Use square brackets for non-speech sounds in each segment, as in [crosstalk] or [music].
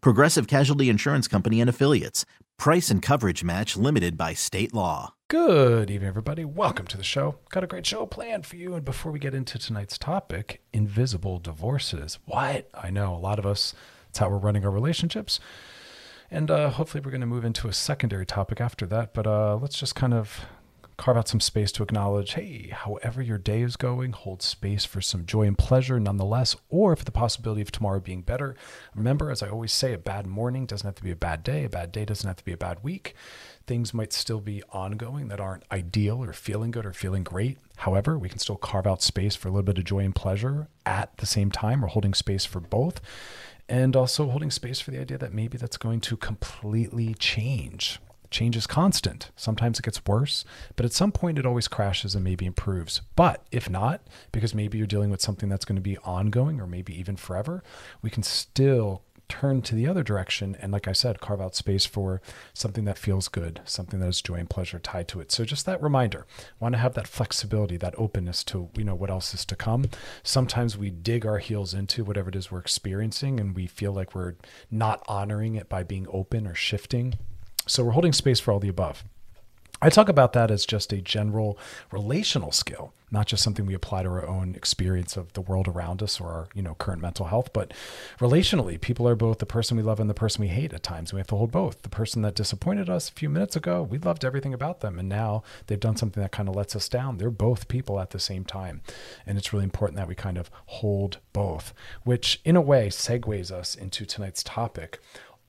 Progressive Casualty Insurance Company and Affiliates. Price and coverage match limited by state law. Good evening, everybody. Welcome to the show. Got a great show planned for you. And before we get into tonight's topic, invisible divorces. What? I know a lot of us, that's how we're running our relationships. And uh, hopefully, we're going to move into a secondary topic after that. But uh, let's just kind of carve out some space to acknowledge hey, however your day is going, hold space for some joy and pleasure nonetheless, or for the possibility of tomorrow being better. Remember, as I always say, a bad morning doesn't have to be a bad day, a bad day doesn't have to be a bad week. Things might still be ongoing that aren't ideal or feeling good or feeling great. However, we can still carve out space for a little bit of joy and pleasure at the same time. We're holding space for both and also holding space for the idea that maybe that's going to completely change. Change is constant. Sometimes it gets worse, but at some point it always crashes and maybe improves. But if not, because maybe you're dealing with something that's going to be ongoing or maybe even forever, we can still turn to the other direction and like i said carve out space for something that feels good something that is joy and pleasure tied to it so just that reminder want to have that flexibility that openness to you know what else is to come sometimes we dig our heels into whatever it is we're experiencing and we feel like we're not honoring it by being open or shifting so we're holding space for all the above I talk about that as just a general relational skill, not just something we apply to our own experience of the world around us or our, you know, current mental health, but relationally, people are both the person we love and the person we hate at times. We have to hold both. The person that disappointed us a few minutes ago, we loved everything about them, and now they've done something that kind of lets us down. They're both people at the same time. And it's really important that we kind of hold both, which in a way segues us into tonight's topic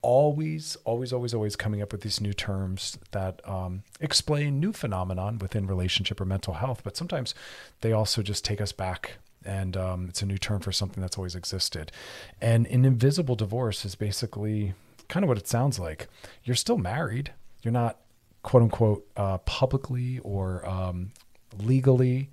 always, always, always, always coming up with these new terms that um, explain new phenomenon within relationship or mental health. But sometimes they also just take us back. And um, it's a new term for something that's always existed. And an invisible divorce is basically kind of what it sounds like. You're still married. You're not, quote unquote, uh, publicly or um, legally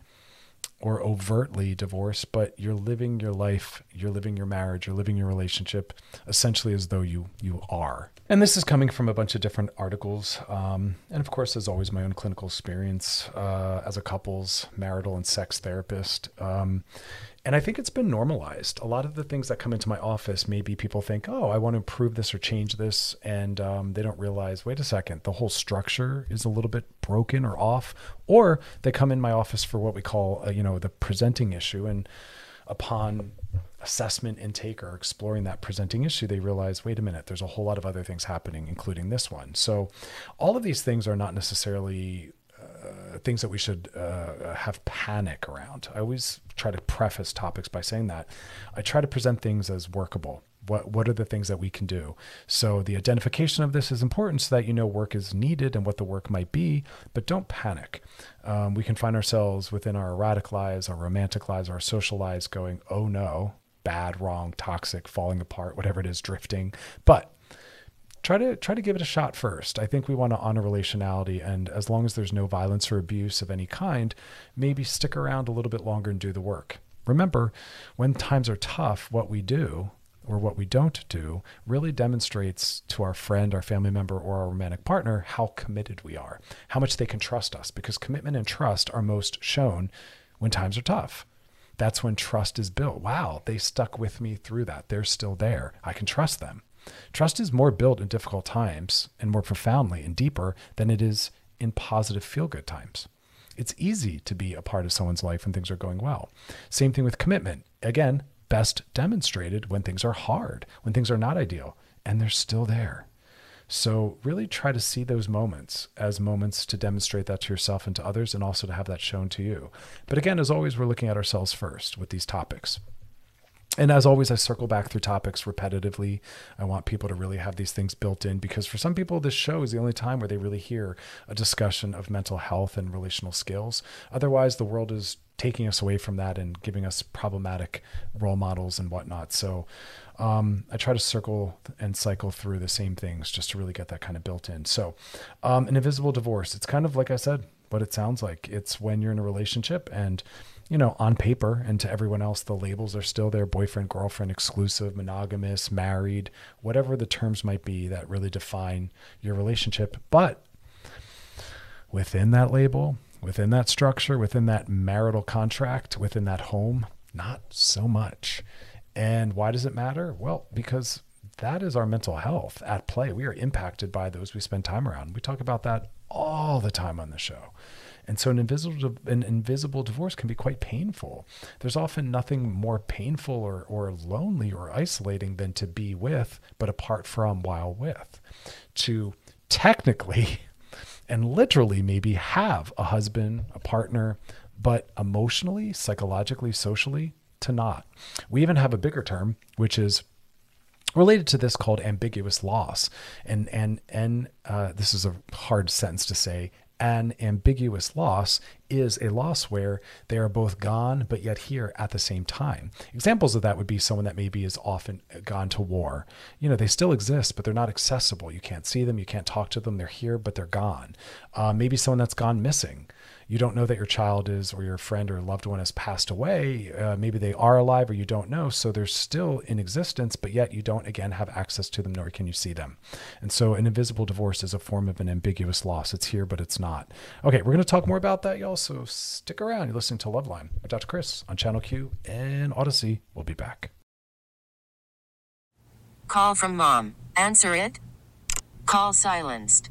or overtly divorced, but you're living your life, you're living your marriage, you're living your relationship essentially as though you you are. And this is coming from a bunch of different articles, um, and of course, as always, my own clinical experience uh, as a couples, marital, and sex therapist. Um, and I think it's been normalized. A lot of the things that come into my office, maybe people think, oh, I want to improve this or change this. And um, they don't realize, wait a second, the whole structure is a little bit broken or off. Or they come in my office for what we call, uh, you know, the presenting issue. And upon assessment intake or exploring that presenting issue, they realize, wait a minute, there's a whole lot of other things happening, including this one. So all of these things are not necessarily things that we should uh, have panic around. I always try to preface topics by saying that I try to present things as workable. What what are the things that we can do? So the identification of this is important so that you know work is needed and what the work might be, but don't panic. Um, we can find ourselves within our erratic lives, our romantic lives, our social lives, going, oh no, bad, wrong, toxic, falling apart, whatever it is, drifting. But try to try to give it a shot first. I think we want to honor relationality, and as long as there's no violence or abuse of any kind, maybe stick around a little bit longer and do the work. Remember, when times are tough, what we do or what we don't do really demonstrates to our friend, our family member, or our romantic partner how committed we are, how much they can trust us, because commitment and trust are most shown when times are tough. That's when trust is built. Wow, they stuck with me through that. They're still there. I can trust them. Trust is more built in difficult times and more profoundly and deeper than it is in positive feel good times. It's easy to be a part of someone's life when things are going well. Same thing with commitment. Again, best demonstrated when things are hard, when things are not ideal, and they're still there. So, really try to see those moments as moments to demonstrate that to yourself and to others, and also to have that shown to you. But again, as always, we're looking at ourselves first with these topics. And as always, I circle back through topics repetitively. I want people to really have these things built in because for some people, this show is the only time where they really hear a discussion of mental health and relational skills. Otherwise, the world is taking us away from that and giving us problematic role models and whatnot. So um, I try to circle and cycle through the same things just to really get that kind of built in. So, um, an invisible divorce, it's kind of like I said, what it sounds like. It's when you're in a relationship and you know, on paper and to everyone else, the labels are still there boyfriend, girlfriend, exclusive, monogamous, married, whatever the terms might be that really define your relationship. But within that label, within that structure, within that marital contract, within that home, not so much. And why does it matter? Well, because that is our mental health at play. We are impacted by those we spend time around. We talk about that all the time on the show. And so an invisible an invisible divorce can be quite painful. There's often nothing more painful or, or lonely or isolating than to be with, but apart from while with. To technically [laughs] and literally maybe have a husband, a partner, but emotionally, psychologically, socially, to not. We even have a bigger term, which is related to this called ambiguous loss. And and and uh, this is a hard sentence to say an ambiguous loss is a loss where they are both gone but yet here at the same time. Examples of that would be someone that maybe is often gone to war. You know, they still exist, but they're not accessible. You can't see them, you can't talk to them. They're here, but they're gone. Uh, maybe someone that's gone missing you don't know that your child is or your friend or loved one has passed away. Uh, maybe they are alive or you don't know. So they're still in existence, but yet you don't, again, have access to them, nor can you see them. And so an invisible divorce is a form of an ambiguous loss. It's here, but it's not. Okay, we're going to talk more about that, y'all. So stick around. You're listening to Loveline with Dr. Chris on Channel Q and Audacy. We'll be back. Call from mom. Answer it. Call silenced.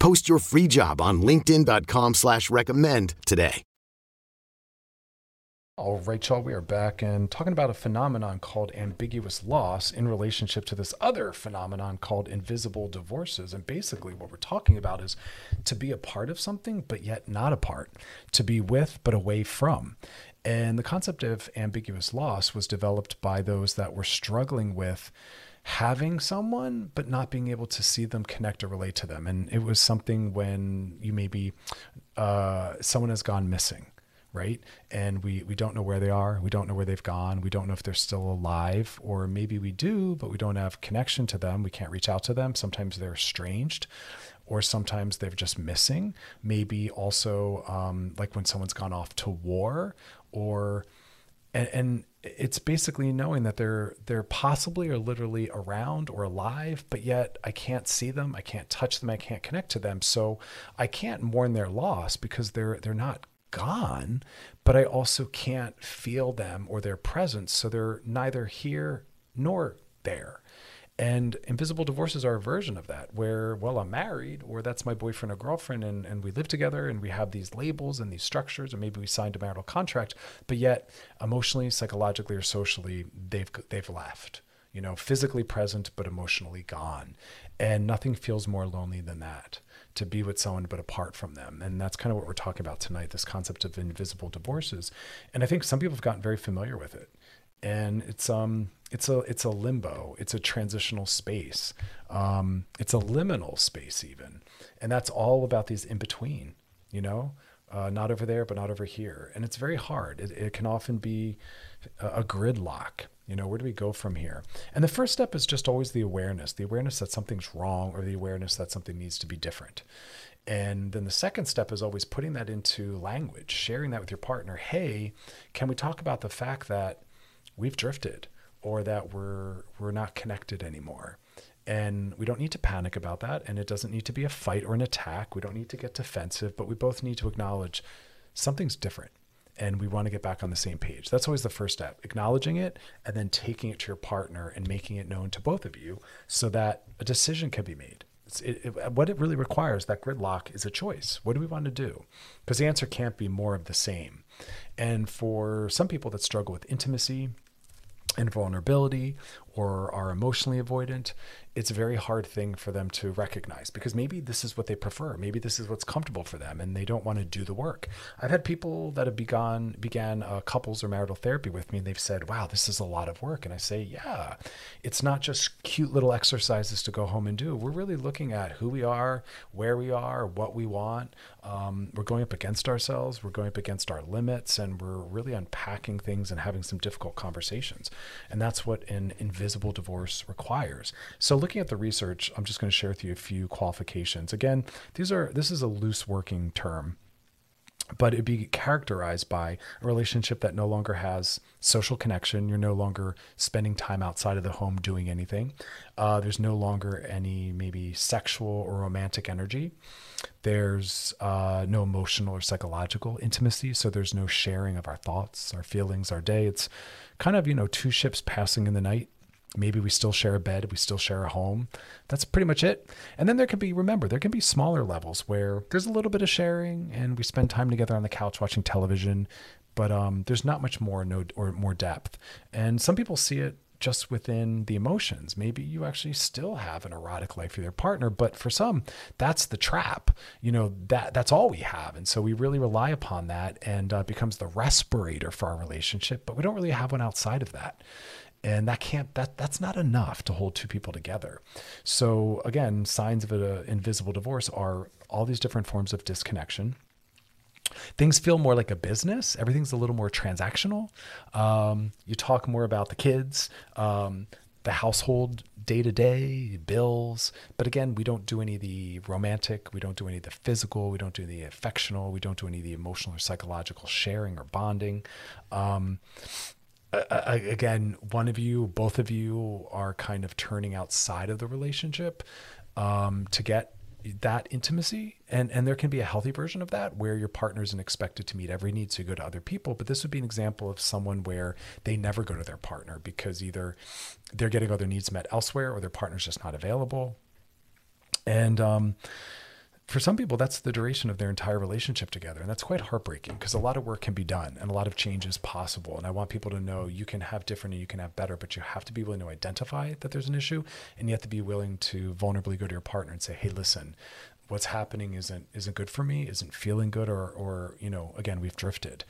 Post your free job on linkedin.com slash recommend today. All right, y'all, we are back and talking about a phenomenon called ambiguous loss in relationship to this other phenomenon called invisible divorces. And basically, what we're talking about is to be a part of something, but yet not a part, to be with, but away from. And the concept of ambiguous loss was developed by those that were struggling with having someone but not being able to see them connect or relate to them. And it was something when you maybe uh, someone has gone missing right? And we we don't know where they are. We don't know where they've gone. We don't know if they're still alive or maybe we do but we don't have connection to them. We can't reach out to them. Sometimes they're estranged or sometimes they're just missing. Maybe also um, like when someone's gone off to war or and, and it's basically knowing that they're they're possibly or literally around or alive but yet i can't see them i can't touch them i can't connect to them. So i can't mourn their loss because they're they're not gone but i also can't feel them or their presence. So they're neither here nor there And invisible divorces are a version of that, where, well, I'm married, or that's my boyfriend or girlfriend, and, and we live together and we have these labels and these structures, and maybe we signed a marital contract, but yet emotionally, psychologically, or socially, they've they've left. You know, physically present, but emotionally gone. And nothing feels more lonely than that to be with someone but apart from them. And that's kind of what we're talking about tonight this concept of invisible divorces. And I think some people have gotten very familiar with it and it's um it's a it's a limbo. It's a transitional space. Um it's a liminal space even. And that's all about these in between you know? Uh, not over there but not over here. And it's very hard. It, it can often be a, a gridlock. You know where do we go from here? And the first step is just always the awareness the awareness that something's wrong or the awareness that something needs to be different. And then the second step is always putting that into language sharing that with your partner. Hey can we talk about the fact that we've drifted or that we're we're not connected anymore. And we don't need to panic about that. And it doesn't need to be a fight or an attack. We don't need to get defensive, but we both need to acknowledge something's different and we want to get back on the same page. That's always the first step, acknowledging it and then taking it to your partner and making it known to both of you so that a decision can be made. It, it, what it really requires, that gridlock, is a choice. What do we want to do? Because the answer can't be more of the same. And for some people that struggle with intimacy, and vulnerability or are emotionally avoidant, it's a very hard thing for them to recognize because maybe this is what they prefer. Maybe this is what's comfortable for them and they don't want to do the work. I've had people that have begun began uh, couples or marital therapy with me and they've said, "Wow, this is a lot of work." And I say, "Yeah. It's not just cute little exercises to go home and do. We're really looking at who we are, where we are, what we want. Um, we're going up against ourselves, we're going up against our limits and we're really unpacking things and having some difficult conversations." And that's what an invisible divorce requires. So looking at the research, I'm just going to share with you a few qualifications. Again, these are this is a loose working term but it'd be characterized by a relationship that no longer has social connection. You're no longer spending time outside of the home doing anything. Uh, there's no longer any maybe sexual or romantic energy. There's uh, no emotional or psychological intimacy. So there's no sharing of our thoughts, our feelings, our day. It's kind of, you know, two ships passing in the night Maybe we still share a bed, we still share a home. That's pretty much it. And then there can be, remember, there can be smaller levels where there's a little bit of sharing and we spend time together on the couch watching television, but um, there's not much more no or more depth. And some people see it just within the emotions. Maybe you actually still have an erotic life with your partner, but for some, that's the trap. You know that that's all we have, and so we really rely upon that, and uh, becomes the respirator for our relationship. But we don't really have one outside of that and that can't that that's not enough to hold two people together. So again signs of an invisible divorce are all these different forms of disconnection. Things feel more like a business. Everything's a little more transactional. Um, you talk more about the kids um, the household day to day bills. But again we don't do any of the romantic. We don't do any of the physical. We don't do the affectional. We don't do any of the emotional or psychological sharing or bonding. Um, uh, again, one of you, both of you are kind of turning outside of the relationship um, to get that intimacy. And and there can be a healthy version of that where your partner isn't expected to meet every need so go to other people. But this would be an example of someone where they never go to their partner because either they're getting other needs met elsewhere or their partner's just not available. And um, for some people, that's the duration of their entire relationship together. And that's quite heartbreaking because a lot of work can be done and a lot of change is possible. And I want people to know you can have different and you can have better, but you have to be willing to identify that there's an issue and you have to be willing to vulnerably go to your partner and say, hey, listen, what's happening isn't isn't good for me, isn't feeling good, or or you know, again, we've drifted.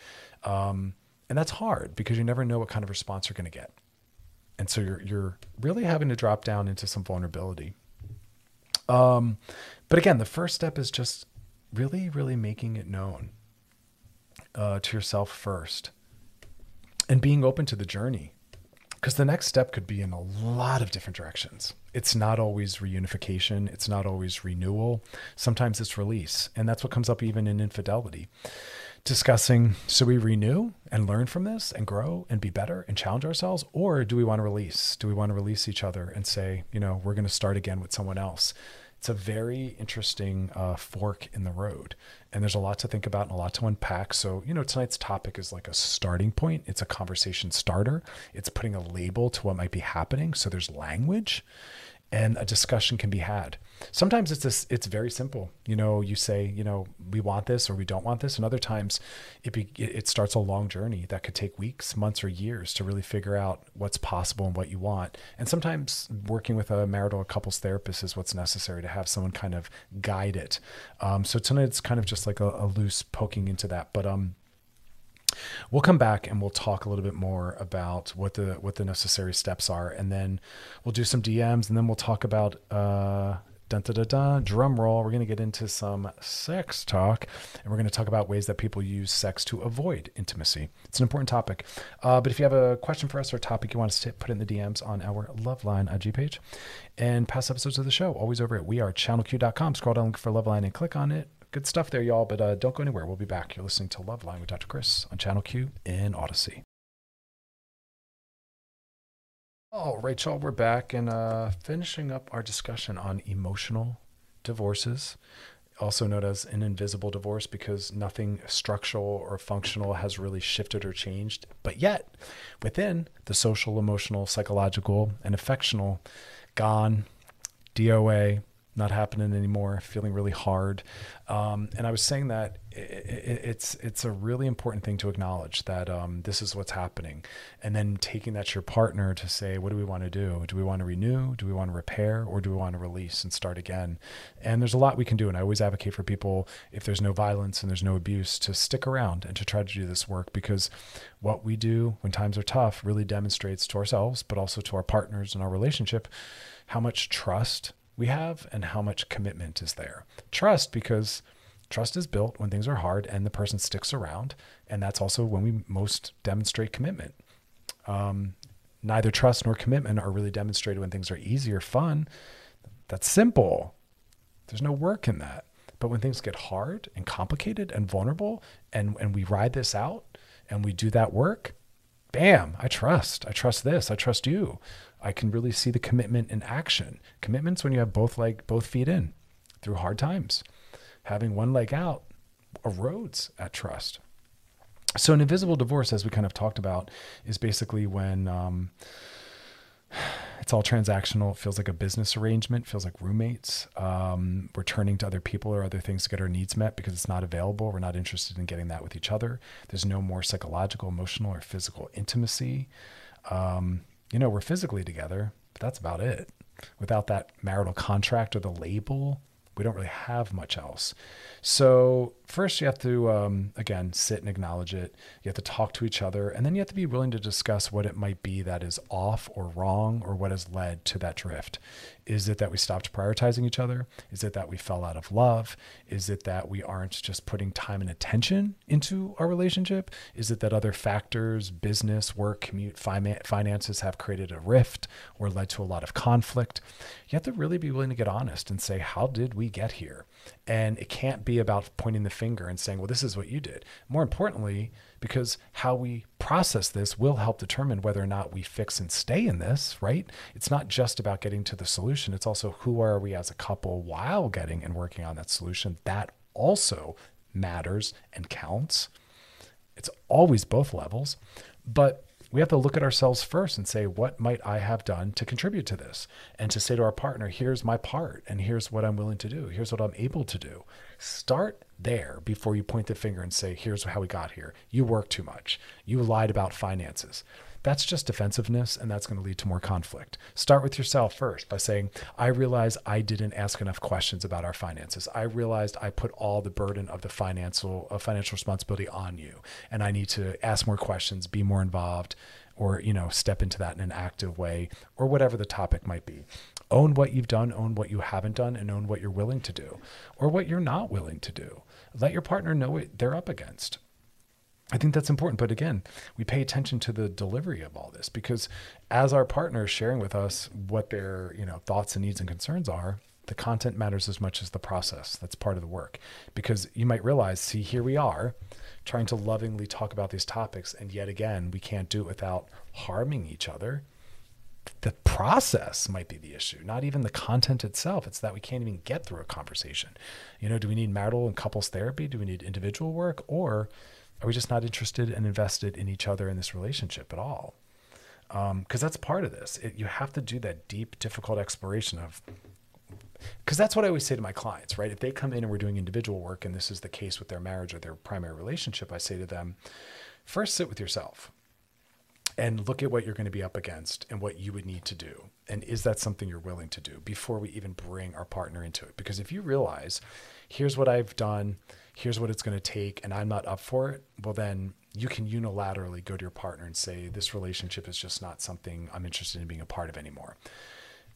Um, and that's hard because you never know what kind of response you're going to get. And so you're you're really having to drop down into some vulnerability. Um, but again, the first step is just really, really making it known uh, to yourself first and being open to the journey. Because the next step could be in a lot of different directions. It's not always reunification, it's not always renewal. Sometimes it's release. And that's what comes up even in infidelity. Discussing so we renew and learn from this and grow and be better and challenge ourselves? Or do we want to release? Do we want to release each other and say, you know, we're going to start again with someone else? It's a very interesting uh, fork in the road. And there's a lot to think about and a lot to unpack. So, you know, tonight's topic is like a starting point, it's a conversation starter, it's putting a label to what might be happening. So there's language and a discussion can be had. Sometimes it's this, it's very simple. You know, you say, you know, we want this or we don't want this, and other times it be, it starts a long journey that could take weeks, months, or years to really figure out what's possible and what you want. And sometimes working with a marital or couples therapist is what's necessary to have someone kind of guide it. Um, so tonight it's kind of just like a, a loose poking into that, but um, We'll come back and we'll talk a little bit more about what the what the necessary steps are, and then we'll do some DMs, and then we'll talk about uh, dun, dun, dun, dun, drum roll. We're going to get into some sex talk, and we're going to talk about ways that people use sex to avoid intimacy. It's an important topic. Uh, but if you have a question for us or a topic you want us to put in the DMs on our Loveline IG page, and past episodes of the show, always over at wearechannelq.com. Scroll down for Loveline and click on it good stuff there, y'all. But uh, don't go anywhere. We'll be back. You're listening to Loveline with Dr. Chris on Channel Q in Audacy. Right, y'all. We're back and uh, finishing up our discussion on emotional divorces, also known as an invisible divorce, because nothing structural or functional has really shifted or changed. But yet, within the social, emotional, psychological, and affectional, gone, DOA, not happening anymore, feeling really hard. Um, and I was saying that it's it's a really important thing to acknowledge that um, this is what's happening, and then taking that to your partner to say, what do we want to do? Do we want to renew? Do we want to repair? Or do we want to release and start again? And there's a lot we can do, and I always advocate for people if there's no violence and there's no abuse to stick around and to try to do this work because what we do when times are tough really demonstrates to ourselves, but also to our partners and our relationship, how much trust we have and how much commitment is there. Trust, because trust is built when things are hard and the person sticks around. And that's also when we most demonstrate commitment. Um, neither trust nor commitment are really demonstrated when things are easy or fun. That's simple. There's no work in that. But when things get hard and complicated and vulnerable, and, and we ride this out and we do that work, bam, I trust. I trust this. I trust you. I can really see the commitment in action. Commitments when you have both leg, both feet in through hard times. Having one leg out erodes at trust. So an invisible divorce, as we kind of talked about, is basically when um, [sighs] it's all transactional. It feels like a business arrangement. Feels like roommates. Um, we're turning to other people or other things to get our needs met because it's not available. We're not interested in getting that with each other. There's no more psychological, emotional, or physical intimacy. Um, you know, we're physically together, but that's about it. Without that marital contract or the label, we don't really have much else. So, first, you have to, um, again, sit and acknowledge it. You have to talk to each other, and then you have to be willing to discuss what it might be that is off or wrong or what has led to that drift. Is it that we stopped prioritizing each other? Is it that we fell out of love? Is it that we aren't just putting time and attention into our relationship? Is it that other factors, business, work, commute, finances have created a rift or led to a lot of conflict? You have to really be willing to get honest and say, how did we get here? And it can't be about pointing the finger and saying, well, this is what you did. More importantly, because how we process this will help determine whether or not we fix and stay in this, right? It's not just about getting to the solution, it's also who are we as a couple while getting and working on that solution. That also matters and counts. It's always both levels, but we have to look at ourselves first and say, what might I have done to contribute to this? And to say to our partner, here's my part, and here's what I'm willing to do, here's what I'm able to do. Start there before you point the finger and say, here's how we got here. You work too much. You lied about finances. That's just defensiveness, and that's going to lead to more conflict. Start with yourself first by saying, I realize I didn't ask enough questions about our finances. I realized I put all the burden of the financial uh, financial responsibility on you, and I need to ask more questions, be more involved, or you know, step into that in an active way, or whatever the topic might be. Own what you've done, own what you haven't done, and own what you're willing to do, or what you're not willing to do. Let your partner know what they're up against. I think that's important. But again, we pay attention to the delivery of all this because as our partner is sharing with us what their, you know, thoughts and needs and concerns are, the content matters as much as the process. That's part of the work. Because you might realize, see, here we are trying to lovingly talk about these topics, and yet again, we can't do it without harming each other. the process might be the issue, not even the content itself. It's that we can't even get through a conversation. You know, do we need marital and couples therapy? Do we need individual work? Or are we just not interested and invested in each other in this relationship at all? Because um, that's part of this. It, you have to do that deep, difficult exploration of, because that's what I always say to my clients, right? If they come in and we're doing individual work, and this is the case with their marriage or their primary relationship, I say to them, first sit with yourself and look at what you're going to be up against and what you would need to do. And is that something you're willing to do before we even bring our partner into it? Because if you realize, here's what I've done, here's what it's going to take, and I'm not up for it, well, then you can unilaterally go to your partner and say, this relationship is just not something I'm interested in being a part of anymore.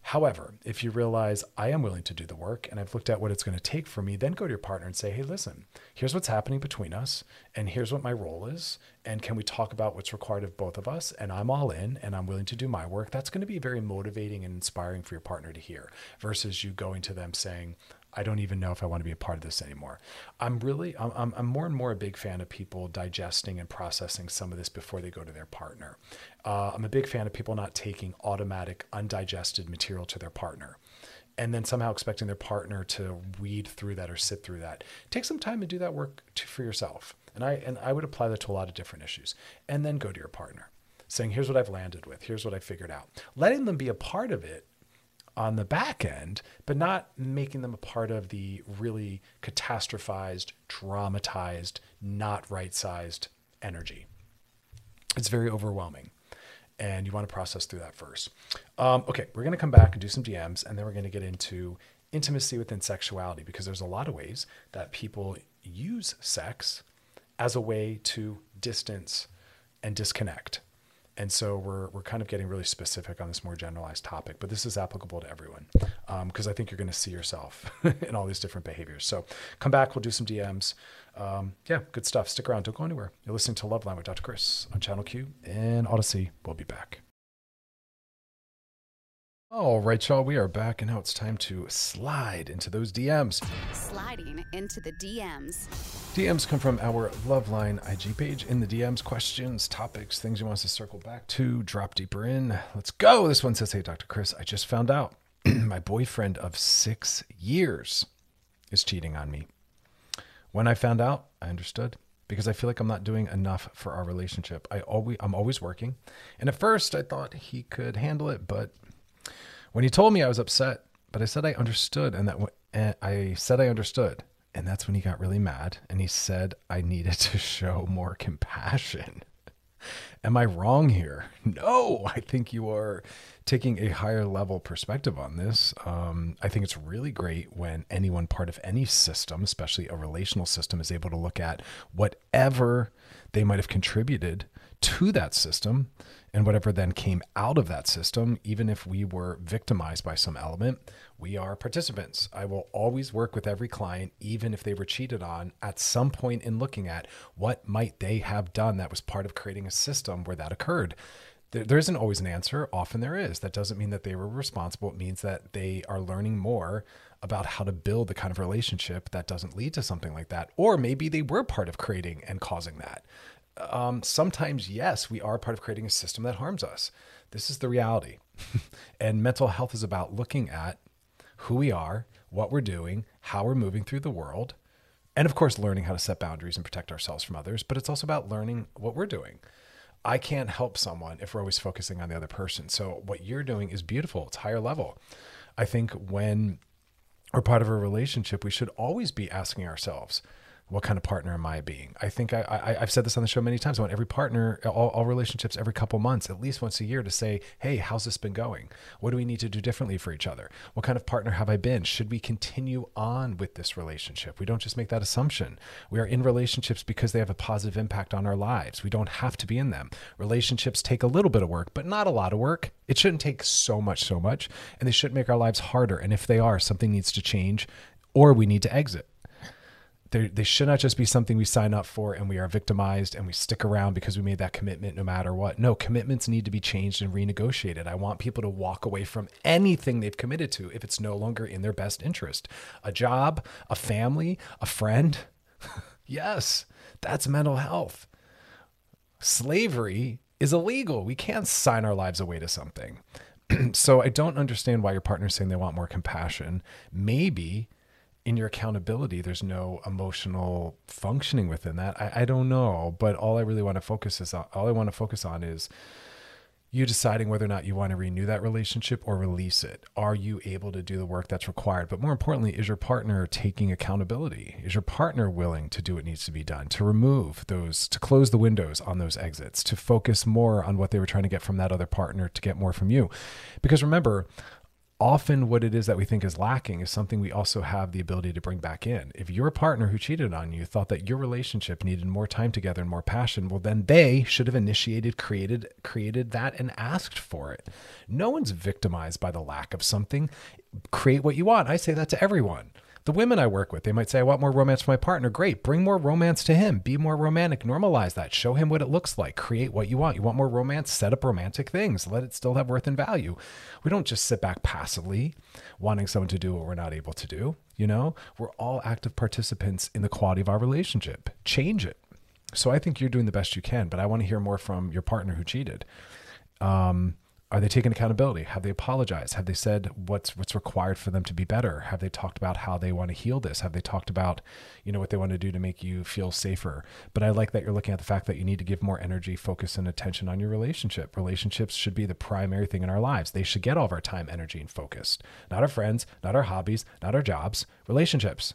However, if you realize I am willing to do the work and I've looked at what it's going to take for me, then go to your partner and say, hey, listen, here's what's happening between us, and here's what my role is. And can we talk about what's required of both of us? And I'm all in and I'm willing to do my work. That's going to be very motivating and inspiring for your partner to hear versus you going to them saying, I don't even know if I want to be a part of this anymore. I'm really, I'm, I'm more and more a big fan of people digesting and processing some of this before they go to their partner. Uh, I'm a big fan of people not taking automatic, undigested material to their partner and then somehow expecting their partner to weed through that or sit through that. Take some time and do that work to, for yourself. And I, and I would apply that to a lot of different issues. And then go to your partner saying, here's what I've landed with, here's what I figured out. Letting them be a part of it on the back end, but not making them a part of the really catastrophized, dramatized, not right sized energy. It's very overwhelming. And you want to process through that first. Um, okay, we're going to come back and do some DMs, and then we're going to get into intimacy within sexuality because there's a lot of ways that people use sex as a way to distance and disconnect and so we're, we're kind of getting really specific on this more generalized topic, but this is applicable to everyone because um, I think you're going to see yourself [laughs] in all these different behaviors. So come back, we'll do some DMs. Um, yeah, good stuff. Stick around, don't go anywhere. You're listening to Loveline with Dr. Chris on Channel Q and Audacy. We'll be back. All right, y'all, we are back, and now it's time to slide into those DMs. Sliding into the DMs. DMs come from our Loveline IG page. In the DMs, questions, topics, things you want us to circle back to, drop deeper in. Let's go. This one says, Hey, Dr. Chris, I just found out [clears throat] my boyfriend of six years is cheating on me. When I found out, I understood because I feel like I'm not doing enough for our relationship. I always I'm always working. And at first I thought he could handle it, but when he told me, I was upset, but I said I understood, and that and I said I understood, and that's when he got really mad, and he said I needed to [laughs] show more compassion. Am I wrong here? No, I think you are taking a higher level perspective on this. Um, I think it's really great when anyone part of any system, especially a relational system, is able to look at whatever they might have contributed to that system and whatever then came out of that system, even if we were victimized by some element, we are participants. I will always work with every client, even if they were cheated on, at some point in looking at what might they have done that was part of creating a system where that occurred. There, isn't always an answer. Often there is. That doesn't mean that they were responsible. It means that they are learning more about how to build the kind of relationship that doesn't lead to something like that. Or maybe they were part of creating and causing that um, sometimes, yes, we are part of creating a system that harms us. This is the reality. [laughs] and mental health is about looking at who we are, what we're doing, how we're moving through the world, and of course, learning how to set boundaries and protect ourselves from others. But it's also about learning what we're doing. I can't help someone if we're always focusing on the other person. So, what you're doing is beautiful, it's higher level. I think when we're part of a relationship, we should always be asking ourselves, what kind of partner am I being? I think I, I have said this on the show many times. I want every partner, all, all relationships, every couple months, at least once a year, to say, "Hey, how's this been going? What do we need to do differently for each other? What kind of partner have I been? Should we continue on with this relationship? We don't just make that assumption. We are in relationships because they have a positive impact on our lives. We don't have to be in them. Relationships take a little bit of work, but not a lot of work. It shouldn't take so much, so much, and they shouldn't make our lives harder. And if they are, something needs to change, or we need to exit they should not just be something we sign up for and we are victimized and we stick around because we made that commitment no matter what. No, commitments need to be changed and renegotiated. I want people to walk away from anything they've committed to if it's no longer in their best interest. A job, a family, a friend. [laughs] yes, that's mental health. Slavery is illegal. We can't sign our lives away to something. [clears throat] so I don't understand why your partner's saying they want more compassion. Maybe in your accountability, there's no emotional functioning within that. I, I don't know, but all I really want to focus is on, all I want to focus on is you deciding whether or not you want to renew that relationship or release it. Are you able to do the work that's required? But more importantly, is your partner taking accountability? Is your partner willing to do what needs to be done, to remove those, to close the windows on those exits, to focus more on what they were trying to get from that other partner to get more from you? Because remember, often what it is that we think is lacking is something we also have the ability to bring back in. If your partner who cheated on you thought that your relationship needed more time together and more passion, well then they should have initiated, created created that and asked for it. No one's victimized by the lack of something. Create what you want. I say that to everyone. The women I work with, they might say, I want more romance for my partner. Great. Bring more romance to him. Be more romantic. Normalize that. Show him what it looks like. Create what you want. You want more romance? Set up romantic things. Let it still have worth and value. We don't just sit back passively wanting someone to do what we're not able to do. You know, we're all active participants in the quality of our relationship. Change it. So I think you're doing the best you can, but I want to hear more from your partner who cheated. Um, are they taking accountability? Have they apologized? Have they said what's what's required for them to be better? Have they talked about how they want to heal this? Have they talked about, you know, what they want to do to make you feel safer? But I like that you're looking at the fact that you need to give more energy, focus, and attention on your relationship. Relationships should be the primary thing in our lives. They should get all of our time, energy, and focus. Not our friends, not our hobbies, not our jobs, relationships.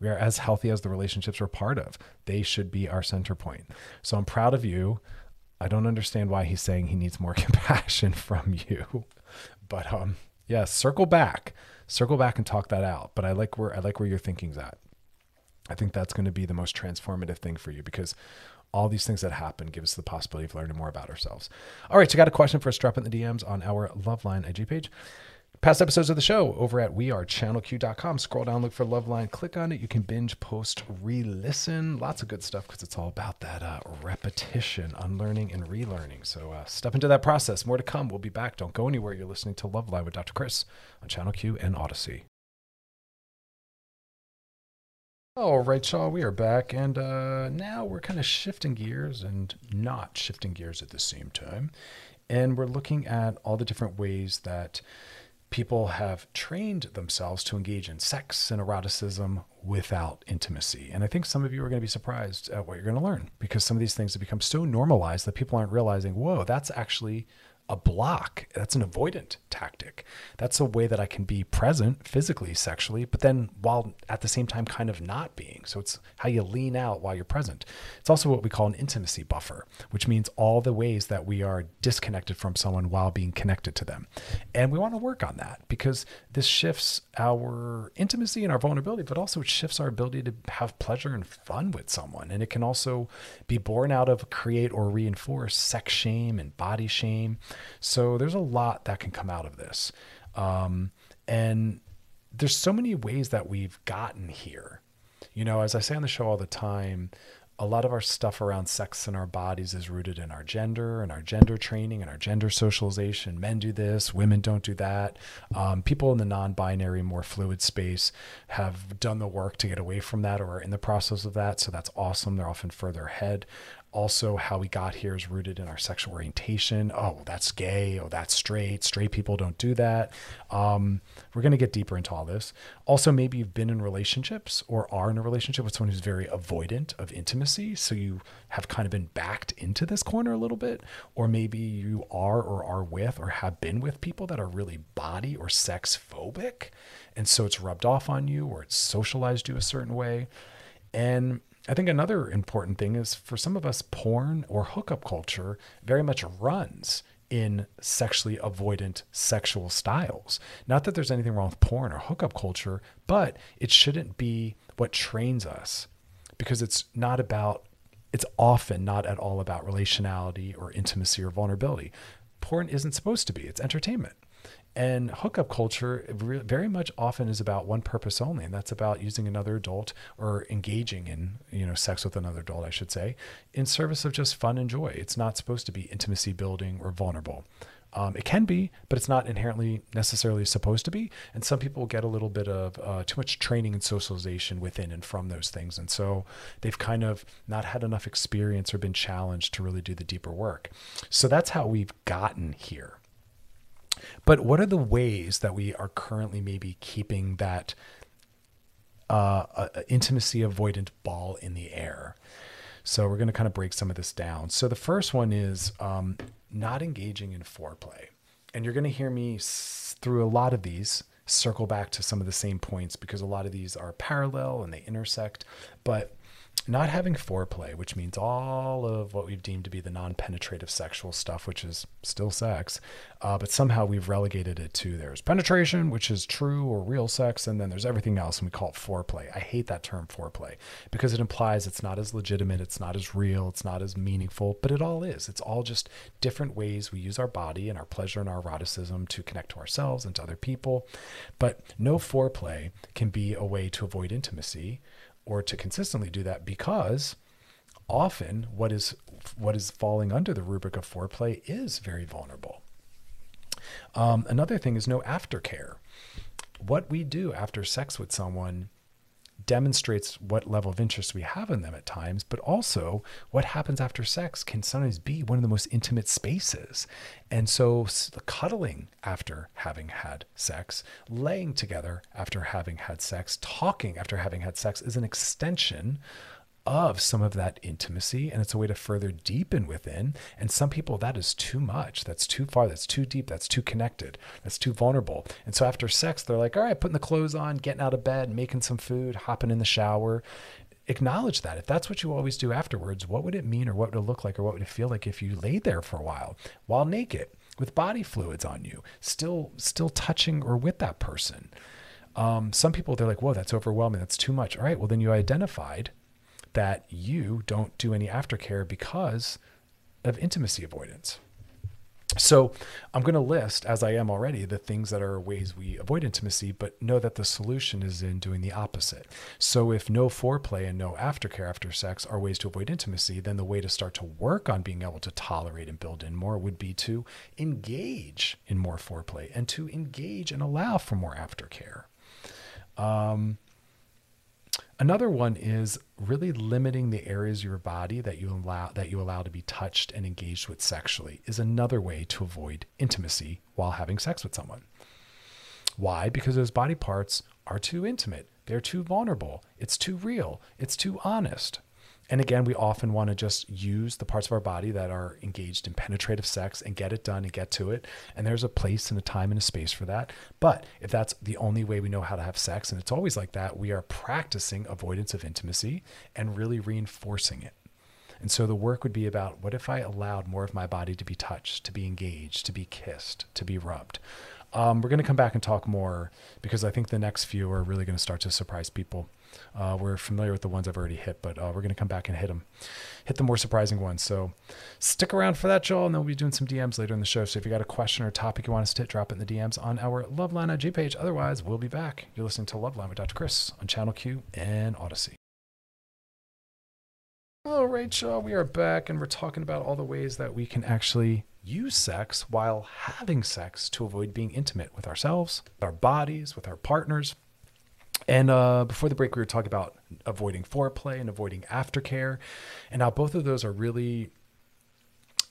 We are as healthy as the relationships we're part of. They should be our center point. So I'm proud of you. I don't understand why he's saying he needs more [laughs] compassion from you. But um yeah, circle back. Circle back and talk that out. But I like where I like where your thinking's at. I think that's going to be the most transformative thing for you because all these things that happen give us the possibility of learning more about ourselves. All right, so I got a question for us. Drop in the DMs on our Loveline IG page. Past episodes of the show over at wearechannelq.com. Scroll down, look for Loveline, click on it. You can binge, post, re listen. Lots of good stuff because it's all about that uh, repetition, unlearning, and relearning. So uh, step into that process. More to come. We'll be back. Don't go anywhere. You're listening to Loveline with Dr. Chris on Channel Q and Audacy. All right, y'all, we are back, and uh, now we're kind of shifting gears and not shifting gears at the same time. And we're looking at all the different ways that people have trained themselves to engage in sex and eroticism without intimacy. And I think some of you are going to be surprised at what you're going to learn because some of these things have become so normalized that people aren't realizing, whoa, that's actually a block. That's an avoidant tactic. That's a way that I can be present physically, sexually, but then while at the same time kind of not being. So it's how you lean out while you're present. It's also what we call an intimacy buffer, which means all the ways that we are disconnected from someone while being connected to them. And we want to work on that because this shifts our intimacy and our vulnerability, but also it shifts our ability to have pleasure and fun with someone. And it can also be born out of create or reinforce sex shame and body shame. So there's a lot that can come out of this. Um, and there's so many ways that we've gotten here. You know, as I say on the show all the time, a lot of our stuff around sex and our bodies is rooted in our gender and our gender training and our gender socialization. Men do this, women don't do that. Um, people in the non binary, more fluid space have done the work to get away from that or are in the process of that. So that's awesome. They're often further ahead also how we got here is rooted in our sexual orientation. Oh that's gay. Oh that's straight. Straight people don't do that. Um, we're going to get deeper into all this. Also maybe you've been in relationships or are in a relationship with someone who's very avoidant of intimacy so you have kind of been backed into this corner a little bit or maybe you are or are with or have been with people that are really body or sex phobic and so it's rubbed off on you or it's socialized you a certain way. And I think another important thing is for some of us, porn or hookup culture very much runs in sexually avoidant sexual styles. Not that there's anything wrong with porn or hookup culture, but it shouldn't be what trains us because it's not about, it's often not at all about relationality or intimacy or vulnerability. Porn isn't supposed to be, it's entertainment. And hookup culture very much often is about one purpose only, and that's about using another adult or engaging in, you know, sex with another adult, I should say, in service of just fun and joy. It's not supposed to be intimacy building or vulnerable. Um, it can be, but it's not inherently necessarily supposed to be. And some people get a little bit of uh, too much training and socialization within and from those things. And so they've kind of not had enough experience or been challenged to really do the deeper work. So that's how we've gotten here. But what are the ways that we are currently maybe keeping that uh, uh, intimacy avoidant ball in the air? So we're going to kind of break some of this down. So the first one is um, not engaging in foreplay. And you're going to hear me s- through a lot of these circle back to some of the same points because a lot of these are parallel and they intersect. But not having foreplay, which means all of what we've deemed to be the non penetrative sexual stuff, which is still sex, uh, but somehow we've relegated it to there's penetration, which is true or real sex, and then there's everything else, and we call it foreplay. I hate that term foreplay because it implies it's not as legitimate, it's not as real, it's not as meaningful, but it all is. It's all just different ways we use our body and our pleasure and our eroticism to connect to ourselves and to other people. But no foreplay can be a way to avoid intimacy or to consistently do that because often what is what is falling under the rubric of foreplay is very vulnerable. Um, another thing is no aftercare. What we do after sex with someone demonstrates what level of interest we have in them at times, but also what happens after sex can sometimes be one of the most intimate spaces. And so, cuddling after having had sex, laying together after having had sex, talking after having had sex is an extension of some of that intimacy and it's a way to further deepen within. And some people that is too much. That's too far. That's too deep. That's too connected. That's too vulnerable. And so after sex they're like all right putting the clothes on getting out of bed making some food hopping in the shower. Acknowledge that. If that's what you always do afterwards what would it mean or what would it look like or what would it feel like if you lay there for a while while naked with body fluids on you still still touching or with that person? Um, some people they're like whoa that's overwhelming. That's too much. All right well then you identified that you don't do any aftercare because of intimacy avoidance. So I'm going to list, as I am already, the things that are ways we avoid intimacy, but know that the solution is in doing the opposite. So if no foreplay and no aftercare after sex are ways to avoid intimacy, then the way to start to work on being able to tolerate and build in more would be to engage in more foreplay and to engage and allow for more aftercare. Um, Another one is really limiting the areas of your body that you allow that you allow to be touched and engaged with sexually is another way to avoid intimacy while having sex with someone. Why? Because those body parts are too intimate. They're too vulnerable. It's too real. It's too honest. And again, we often want to just use the parts of our body that are engaged in penetrative sex and get it done and get to it. And there's a place and a time and a space for that. But if that's the only way we know how to have sex, and it's always like that, we are practicing avoidance of intimacy and really reinforcing it. And so the work would be about what if I allowed more of my body to be touched, to be engaged, to be kissed, to be rubbed? Um, we're going to come back and talk more because I think the next few are really going to start to surprise people. Uh, we're familiar with the ones I've already hit, but uh, we're going to come back and hit them, hit the more surprising ones. So stick around for that, Joel, and then we'll be doing some DMs later in the show. So if you got a question or topic you want us to hit, drop it in the DMs on our Loveline IG page. Otherwise, we'll be back. You're listening to Loveline with Dr. Chris on Channel Q and Audacy. Right, y'all, we are back and we're talking about all the ways that we can actually use sex while having sex to avoid being intimate with ourselves, our bodies, with our partners. And uh, before the break, we were talking about avoiding foreplay and avoiding aftercare, and how both of those are really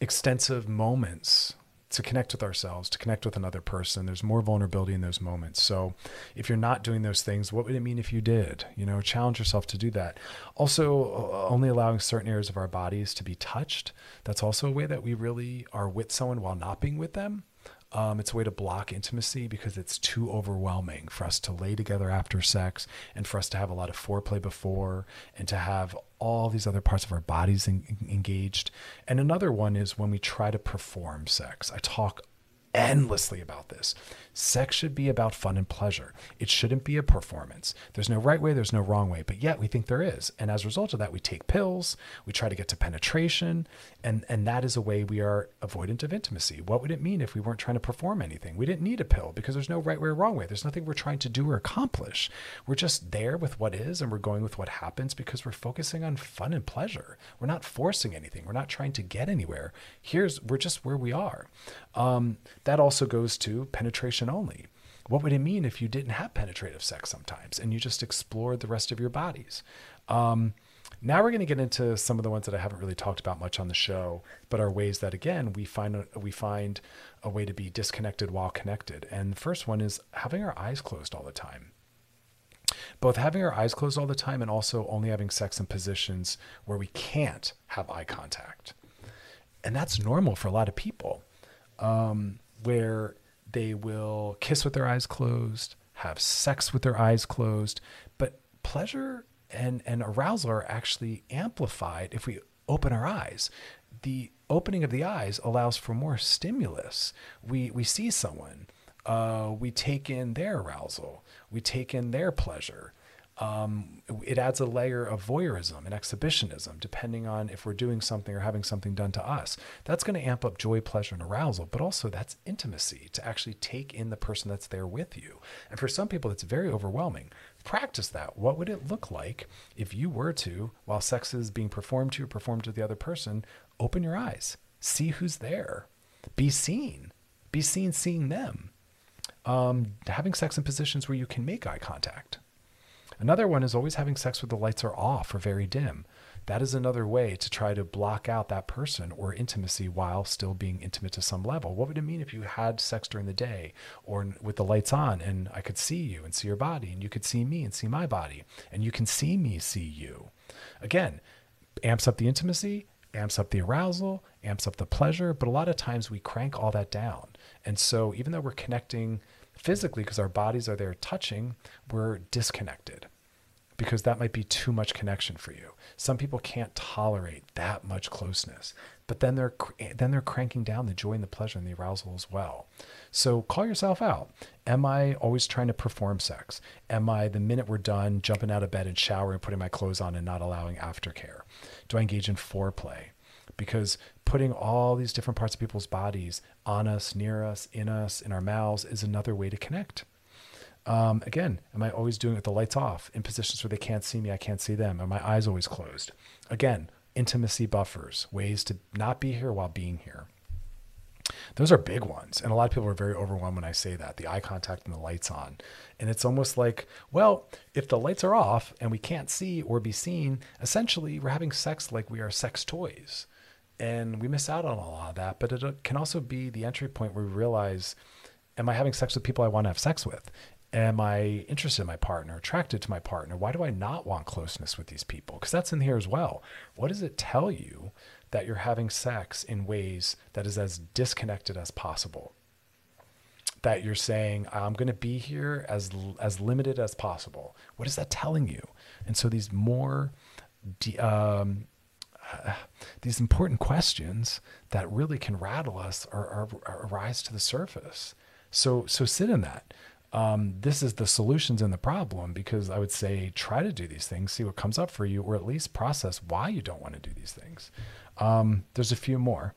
extensive moments to connect with ourselves, to connect with another person. There's more vulnerability in those moments. So if you're not doing those things, what would it mean if you did? You know, challenge yourself to do that. Also, uh, only allowing certain areas of our bodies to be touched. That's also a way that we really are with someone while not being with them. Um, it's a way to block intimacy because it's too overwhelming for us to lay together after sex and for us to have a lot of foreplay before and to have all these other parts of our bodies en- engaged. And another one is when we try to perform sex. I talk endlessly about this. Sex should be about fun and pleasure. It shouldn't be a performance. There's no right way, there's no wrong way, but yet we think there is. And as a result of that, we take pills, we try to get to penetration, and, and that is a way we are avoidant of intimacy. What would it mean if we weren't trying to perform anything? We didn't need a pill because there's no right way or wrong way. There's nothing we're trying to do or accomplish. We're just there with what is and we're going with what happens because we're focusing on fun and pleasure. We're not forcing anything. We're not trying to get anywhere. Here's, we're just where we are. Um, that also goes to penetration only. What would it mean if you didn't have penetrative sex sometimes and you just explored the rest of your bodies? Um, Now we're going to get into some of the ones that I haven't really talked about much on the show, but are ways that again we find a, we find a way to be disconnected while connected. And the first one is having our eyes closed all the time. Both having our eyes closed all the time and also only having sex in positions where we can't have eye contact. And that's normal for a lot of people, um, where they will kiss with their eyes closed, have sex with their eyes closed, but pleasure and, and arousal are actually amplified if we open our eyes. The opening of the eyes allows for more stimulus. We, we see someone, uh, we take in their arousal, we take in their pleasure. Um, it adds a layer of voyeurism and exhibitionism, depending on if we're doing something or having something done to us. That's going to amp up joy, pleasure, and arousal, but also that's intimacy to actually take in the person that's there with you. And for some people, it's very overwhelming. Practice that. What would it look like if you were to, while sex is being performed to you, performed to the other person, open your eyes, see who's there, be seen, be seen seeing them, um, having sex in positions where you can make eye contact. Another one is always having sex when the lights are off or very dim. That is another way to try to block out that person or intimacy while still being intimate to some level. What would it mean if you had sex during the day or with the lights on and I could see you and see your body and you could see me and see my body and you can see me see you? Again, amps up the intimacy, amps up the arousal, amps up the pleasure, but a lot of times we crank all that down. And so even though we're connecting physically because our bodies are there touching, we're disconnected because that might be too much connection for you. Some people can't tolerate that much closeness, but then they're eh, then they're cranking down the joy and the pleasure and the arousal as well. So call yourself out. Am I always trying to perform sex? Am I the minute we're done jumping out of bed and showering, putting my clothes on and not allowing aftercare? Do I engage in foreplay? Because putting all these different parts of people's bodies on us, near us, in us, in our mouths is another way to connect. Um, again, am I always doing it with the lights off in positions where they can't see me, I can't see them? Are my eyes always closed? Again, intimacy buffers, ways to not be here while being here. Those are big ones. And a lot of people are very overwhelmed when I say that the eye contact and the lights on. And it's almost like, well, if the lights are off and we can't see or be seen, essentially we're having sex like we are sex toys and we miss out on a lot of that. But it uh, can also be the entry point where we realize, am I having sex with people I want to have sex with? Am I interested in my partner, attracted to my partner? Why do I not want closeness with these people? Because that's in here as well. What does it tell you that you're having sex in ways that is as disconnected as possible? That you're saying, I'm going to be here as as limited as possible. What is that telling you? And so these more um, [sighs] these important questions that really can rattle us or, rise to the surface. So, so sit in that. Um, this is the solutions in the problem because I would say try to do these things, see what comes up for you, or at least process why you don't want to do these things. Um, there's a few more.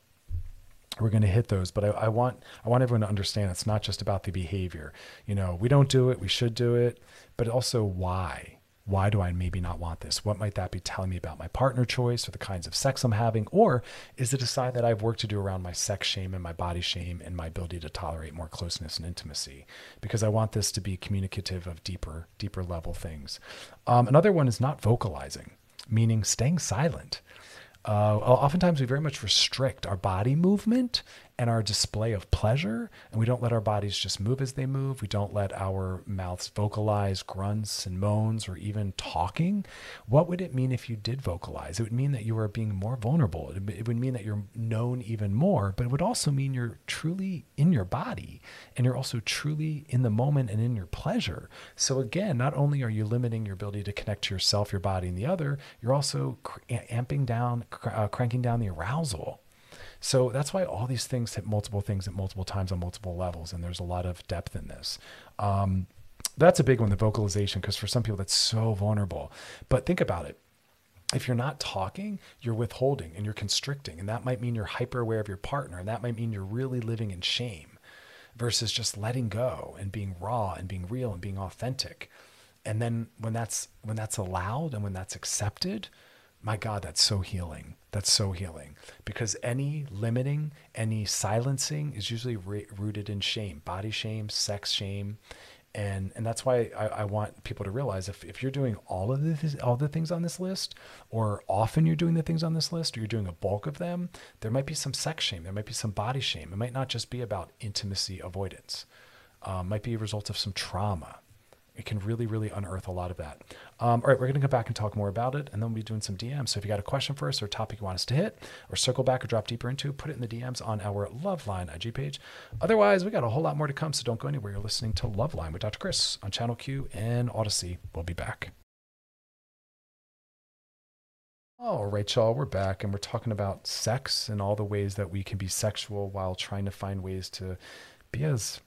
We're going to hit those, but I, I, want I want everyone to understand it's not just about the behavior. You know, we don't do it, we should do it, but also why why do I maybe not want this? What might that be telling me about my partner choice or the kinds of sex I'm having? Or is it a sign that I have work to do around my sex shame and my body shame and my ability to tolerate more closeness and intimacy? Because I want this to be communicative of deeper, deeper level things. Um, another one is not vocalizing, meaning staying silent. Uh, oftentimes, we very much restrict our body movement and our display of pleasure, and we don't let our bodies just move as they move. We don't let our mouths vocalize grunts and moans or even talking. What would it mean if you did vocalize? It would mean that you are being more vulnerable. It would mean that you're known even more, but it would also mean you're truly in your body and you're also truly in the moment and in your pleasure. So, again, not only are you limiting your ability to connect to yourself, your body, and the other, you're also cr- amping down, cr- uh, cranking down the arousal. So that's why all these things hit multiple things at multiple times on multiple levels, and there's a lot of depth in this. Um, that's a big one, the vocalization, because for some people that's so vulnerable. But think about it. If you're not talking, you're withholding and you're constricting, and that might mean you're hyper aware of your partner, and that might mean you're really living in shame versus just letting go and being raw and being real and being authentic. And then when that's when that's allowed and when that's accepted, my God, that's so healing. That's so healing. Because any limiting, any silencing is usually re- rooted in shame, body shame, sex shame. and and that's why I, I, want people to realize if, if you're doing all of the all the things on this list or often you're doing the things on this list or you're doing a bulk of them there might be some sex shame. There might be some body shame. It might not just be about intimacy avoidance. Um, might be a result of some trauma it can really, really unearth a lot of that. Um, all right, we're going to go back and talk more about it, and then we'll be doing some DMs. So if you got a question for us or a topic you want us to hit, or circle back or drop deeper into, put it in the DMs on our Loveline IG page. Otherwise, we got a whole lot more to come, so don't go anywhere. You're listening to Loveline with Dr. Chris on Channel Q and Audacy. We'll be back. All right, y'all, we're back, and we're talking about sex and all the ways that we can be sexual while trying to find ways to be as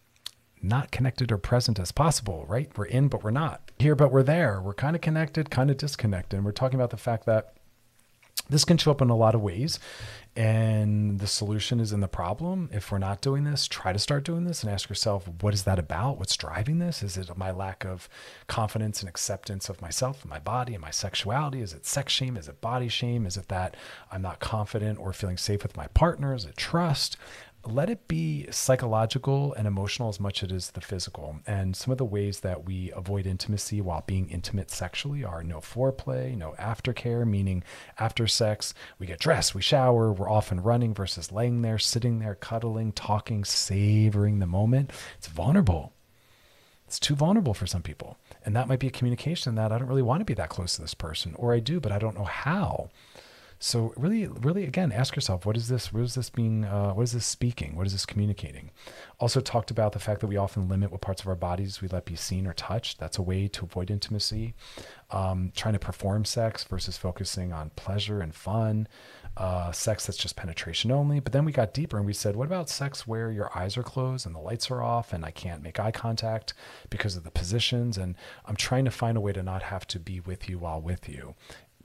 not connected or present as possible, right? We're in, but we're not here, but we're there. We're kind of connected, kind of disconnected. And we're talking about the fact that this can show up in a lot of ways. And the solution is in the problem. If we're not doing this, try to start doing this and ask yourself, what is that about? What's driving this? Is it my lack of confidence and acceptance of myself and my body and my sexuality? Is it sex shame? Is it body shame? Is it that I'm not confident or feeling safe with my partner? Is it trust? Let it be psychological and emotional as much as it is the physical. And some of the ways that we avoid intimacy while being intimate sexually are no foreplay, no aftercare, meaning after sex, we get dressed, we shower, we're often running versus laying there, sitting there, cuddling, talking, savoring the moment. It's vulnerable. It's too vulnerable for some people. And that might be a communication that I don't really want to be that close to this person, or I do, but I don't know how. So really, really, again, ask yourself, what is this? What is this being? Uh, what is this speaking? What is this communicating? Also talked about the fact that we often limit what parts of our bodies we let be seen or touched. That's a way to avoid intimacy. Um, trying to perform sex versus focusing on pleasure and fun. Uh, sex that's just penetration only. But then we got deeper and we said, what about sex where your eyes are closed and the lights are off and I can't make eye contact because of the positions? And I'm trying to find a way to not have to be with you while with you.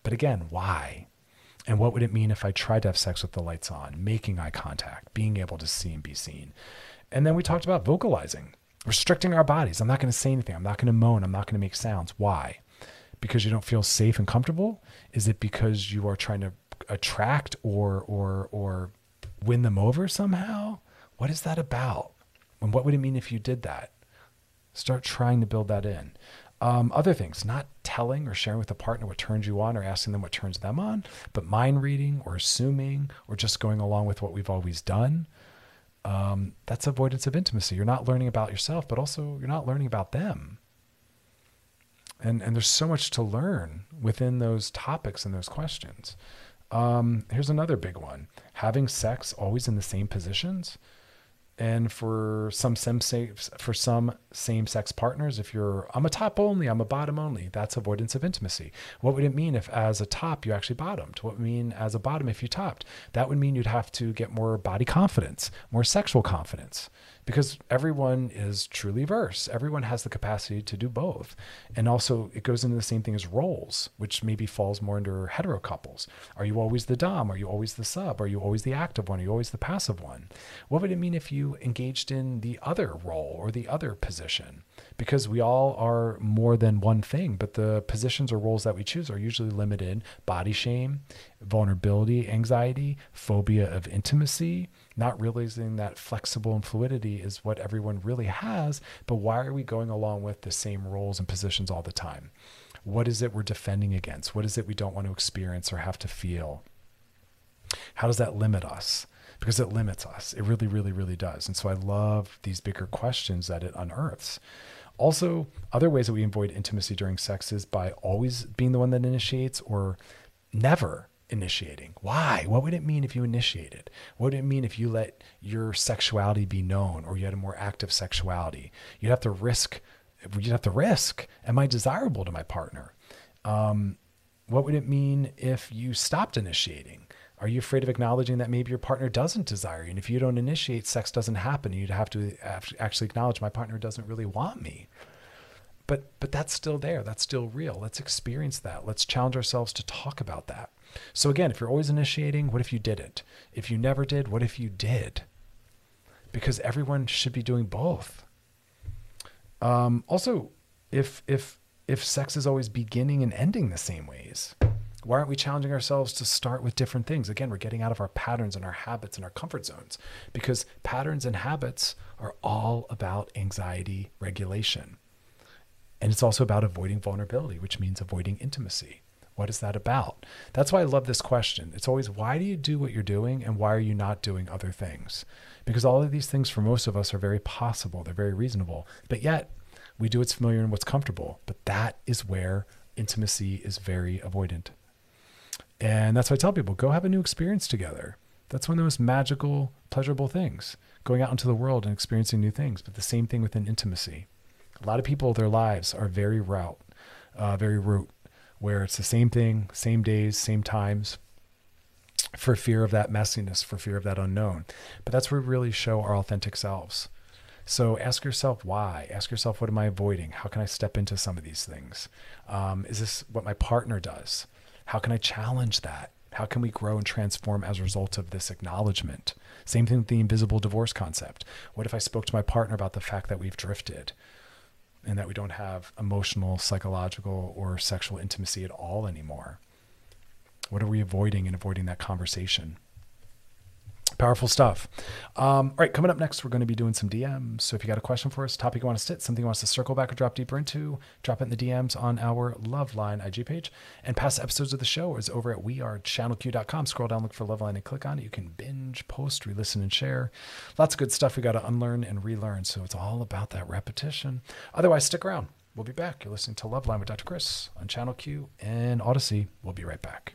But again, why? And what would it mean if I tried to have sex with the lights on, making eye contact, being able to see and be seen? And then we talked about vocalizing, restricting our bodies. I'm not going to say anything. I'm not going to moan. I'm not going to make sounds. Why? Because you don't feel safe and comfortable? Is it because you are trying to attract or or or win them over somehow? What is that about? And what would it mean if you did that? Start trying to build that in. Um, other things, not telling or sharing with a partner what turns you on or asking them what turns them on, but mind reading or assuming or just going along with what we've always done. Um, that's avoidance of intimacy. You're not learning about yourself, but also you're not learning about them. And, and there's so much to learn within those topics and those questions. Um, here's another big one having sex always in the same positions and for some same for some same sex partners if you're I'm a top only I'm a bottom only that's avoidance of intimacy. What would it mean if as a top you actually bottomed? What would mean as a bottom if you topped? That would mean you'd have to get more body confidence more sexual confidence because everyone is truly verse. Everyone has the capacity to do both. And also, it goes into the same thing as roles, which maybe falls more under hetero couples. Are you always the Dom? Are you always the sub? Are you always the active one? Are you always the passive one? What would it mean if you engaged in the other role or the other position? Because we all are more than one thing, but the positions or roles that we choose are usually limited body shame, vulnerability, anxiety, phobia of intimacy not realizing that flexible and fluidity is what everyone really has. But why are we going along with the same roles and positions all the time? What is it we're defending against? What is it we don't want to experience or have to feel? How does that limit us? Because it limits us. It really, really, really does. And so I love these bigger questions that it unearths. Also, other ways that we avoid intimacy during sex is by always being the one that initiates or never initiating? Why? What would it mean if you initiated? What would it mean if you let your sexuality be known or you had a more active sexuality? You'd have to risk, you'd have to risk, am I desirable to my partner? Um, what would it mean if you stopped initiating? Are you afraid of acknowledging that maybe your partner doesn't desire you? And if you don't initiate, sex doesn't happen. You'd have to actually acknowledge my partner doesn't really want me but but that's still there that's still real let's experience that let's challenge ourselves to talk about that so again if you're always initiating what if you didn't? If you never did what if you did? Because everyone should be doing both. Um, also if if if sex is always beginning and ending the same ways why aren't we challenging ourselves to start with different things? Again we're getting out of our patterns and our habits and our comfort zones because patterns and habits are all about anxiety regulation. And it's also about avoiding vulnerability, which means avoiding intimacy. What is that about? That's why I love this question. It's always why do you do what you're doing and why are you not doing other things? Because all of these things for most of us are very possible, they're very reasonable, but yet we do what's familiar and what's comfortable. But that is where intimacy is very avoidant. And that's why I tell people go have a new experience together. That's one of the most magical, pleasurable things going out into the world and experiencing new things. But the same thing within intimacy. A lot of people, their lives are very route, uh, very root, where it's the same thing, same days, same times, for fear of that messiness, for fear of that unknown. But that's where we really show our authentic selves. So ask yourself why. Ask yourself, what am I avoiding? How can I step into some of these things? Um, is this what my partner does? How can I challenge that? How can we grow and transform as a result of this acknowledgement? Same thing with the invisible divorce concept. What if I spoke to my partner about the fact that we've drifted and that we don't have emotional, psychological, or sexual intimacy at all anymore? What are we avoiding in avoiding that conversation? Powerful stuff. Um, all right, coming up next, we're going to be doing some DMs. So if you got a question for us, topic you want to sit, something you want us to circle back or drop deeper into, drop it in the DMs on our Loveline IG page. And past episodes of the show is over at wearechannelq.com. Scroll down, look for Loveline, and click on it. You can binge, post, re-listen, and share. Lots of good stuff we got to unlearn and relearn. So it's all about that repetition. Otherwise, stick around. We'll be back. You're listening to Loveline with Dr. Chris on Channel Q and Audacy. We'll be right back.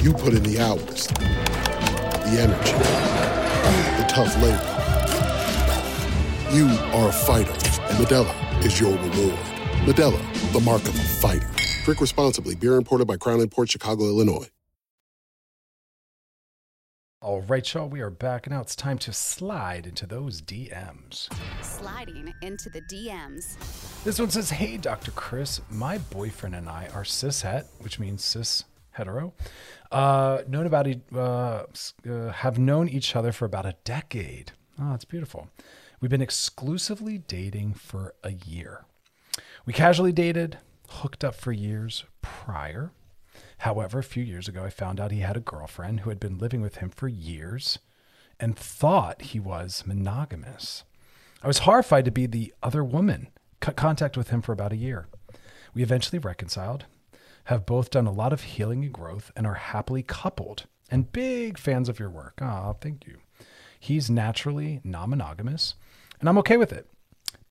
You put in the hours, the energy, the tough labor. You are a fighter, and Modelo is your reward. Modelo, the mark of a fighter. Drink responsibly. Beer imported by Crown Imports Chicago, Illinois. All right, y'all, we are back. Now it's time to slide into those DMs. Sliding into the DMs. This one says, Hey, Dr. Chris, my boyfriend and I are cishet, which means cis hetero. Uh, known about e- uh, uh, have known each other for about a decade. Oh, that's beautiful. We've been exclusively dating for a year. We casually dated, hooked up for years prior. However, a few years ago, I found out he had a girlfriend who had been living with him for years and thought he was monogamous. I was horrified to be the other woman, cut contact with him for about a year. We eventually reconciled, have both done a lot of healing and growth, and are happily coupled and big fans of your work. Ah, thank you. He's naturally non monogamous, and I'm okay with it.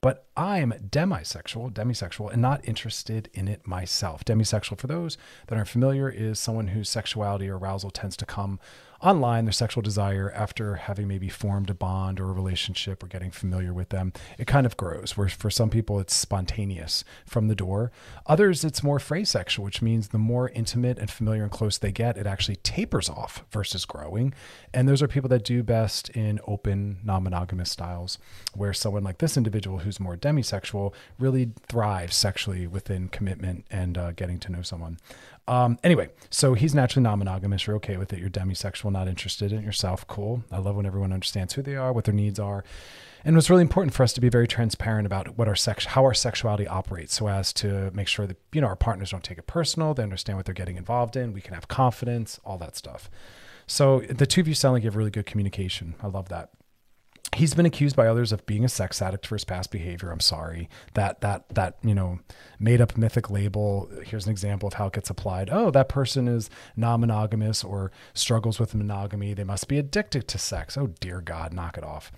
but I'm demisexual, demisexual, and not interested in it myself. Demisexual, for those that aren't familiar, is someone whose sexuality or arousal tends to come online their sexual desire after having maybe formed a bond or a relationship or getting familiar with them it kind of grows where for some people it's spontaneous from the door. Others it's more fraysexual which means the more intimate and familiar and close they get it actually tapers off versus growing. And those are people that do best in open non-monogamous styles where someone like this individual who's more demisexual really thrives sexually within commitment and uh, getting to know someone um, anyway, so he's naturally non-monogamous. You're okay with it. You're demisexual, not interested in yourself. Cool. I love when everyone understands who they are, what their needs are, and it was really important for us to be very transparent about what our sex, how our sexuality operates, so as to make sure that you know our partners don't take it personal. They understand what they're getting involved in. We can have confidence, all that stuff. So the two of you sound like you have really good communication. I love that he's been accused by others of being a sex addict for his past behavior. I'm sorry that that that you know made up mythic label. Here's an example of how it gets applied. Oh, that person is non-monogamous or struggles with monogamy. They must be addicted to sex. Oh dear God, knock it off.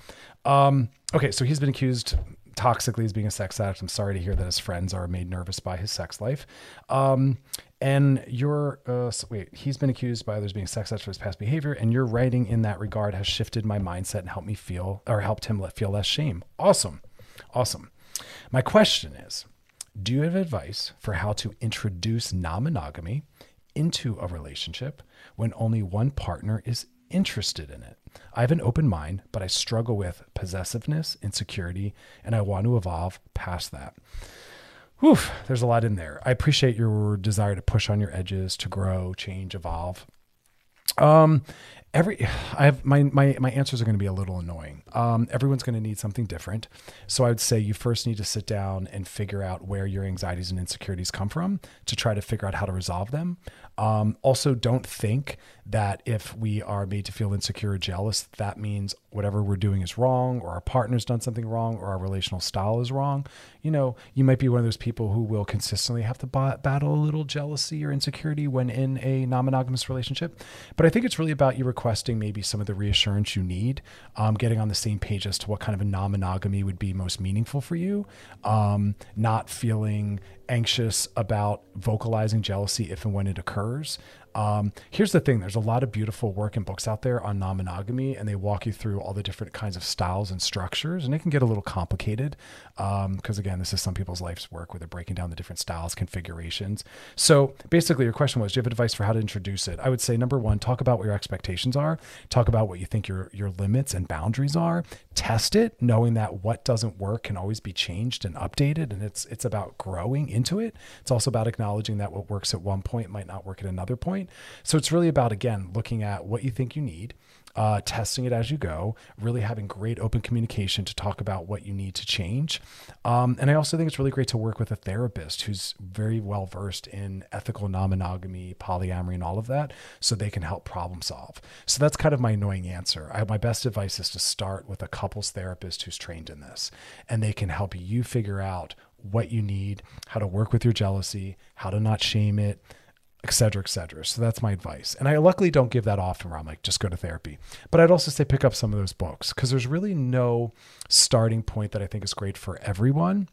Um, okay, so he's been accused toxically as being a sex addict. I'm sorry to hear that his friends are made nervous by his sex life. Um, and your uh, wait, he's been accused by others being sex addict for his past behavior, and your writing in that regard has shifted my mindset and helped me feel or helped him feel less shame. Awesome, awesome. My question is, do you have advice for how to introduce non-monogamy into a relationship when only one partner is interested in it? I have an open mind, but I struggle with possessiveness, insecurity, and I want to evolve past that. Whew, there's a lot in there. I appreciate your desire to push on your edges, to grow, change, evolve. Um, every I have my my my answers are going to be a little annoying. Um, everyone's going to need something different, so I would say you first need to sit down and figure out where your anxieties and insecurities come from to try to figure out how to resolve them. Um, also, don't think that if we are made to feel insecure or jealous, that means whatever we're doing is wrong, or our partner's done something wrong, or our relational style is wrong. You know, you might be one of those people who will consistently have to battle a little jealousy or insecurity when in a non monogamous relationship. But I think it's really about you requesting maybe some of the reassurance you need, um, getting on the same page as to what kind of a non monogamy would be most meaningful for you, um, not feeling anxious about vocalizing jealousy if and when it occurs. Um, here's the thing there's a lot of beautiful work and books out there on non monogamy, and they walk you through all the different kinds of styles and structures, and it can get a little complicated because, um, again, this is some people's life's work where they're breaking down the different styles, configurations. So basically, your question was do you have advice for how to introduce it? I would say number one, talk about what your expectations are, talk about what you think your, your limits and boundaries are, test it, knowing that what doesn't work can always be changed and updated, and it's, it's about growing into it. It's also about acknowledging that what works at one point might not work at another point point. So it's really about, again, looking at what you think you need, uh, testing it as you go, really having great open communication to talk about what you need to change. Um, and I also think it's really great to work with a therapist who's very well versed in ethical non monogamy, polyamory, and all of that, so they can help problem solve. So that's kind of my annoying answer. I, my best advice is to start with a couples therapist who's trained in this, and they can help you figure out what you need, how to work with your jealousy, how to not shame it, et cetera, et cetera. So that's my advice. And I luckily don't give that often where I'm like, just go to therapy. But I'd also say pick up some of those books because there's really no starting point that I think is great for everyone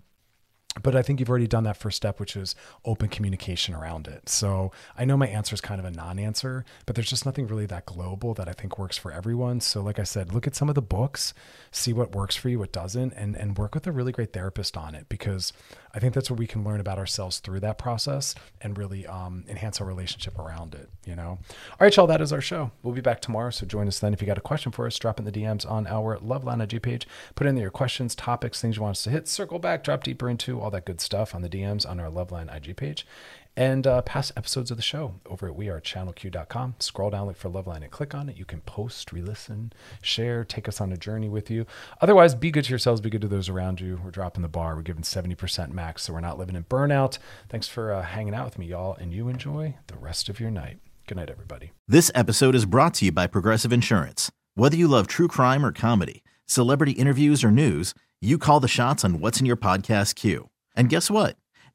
but I think you've already done that first step, which is open communication around it. So I know my answer is kind of a non answer, but there's just nothing really that global that I think works for everyone. So, like I said, look at some of the books, see what works for you, what doesn't, and, and work with a really great therapist on it because I think that's where we can learn about ourselves through that process and really um, enhance our relationship around it. You know? All right, y'all, that is our show. We'll be back tomorrow. So join us then. If you got a question for us, drop in the DMs on our Loveline IG page. Put in your questions, topics, things you want us to hit, circle back, drop deeper into all that good stuff on the DMs on our Loveline IG page. And uh, past episodes of the show over at wearechannelq.com. Scroll down, look for Loveline, and click on it. You can post, re listen, share, take us on a journey with you. Otherwise, be good to yourselves, be good to those around you. We're dropping the bar. We're giving 70% max, so we're not living in burnout. Thanks for uh, hanging out with me, y'all, and you enjoy the rest of your night. Good night, everybody. This episode is brought to you by Progressive Insurance. Whether you love true crime or comedy, celebrity interviews or news, you call the shots on what's in your podcast queue. And guess what?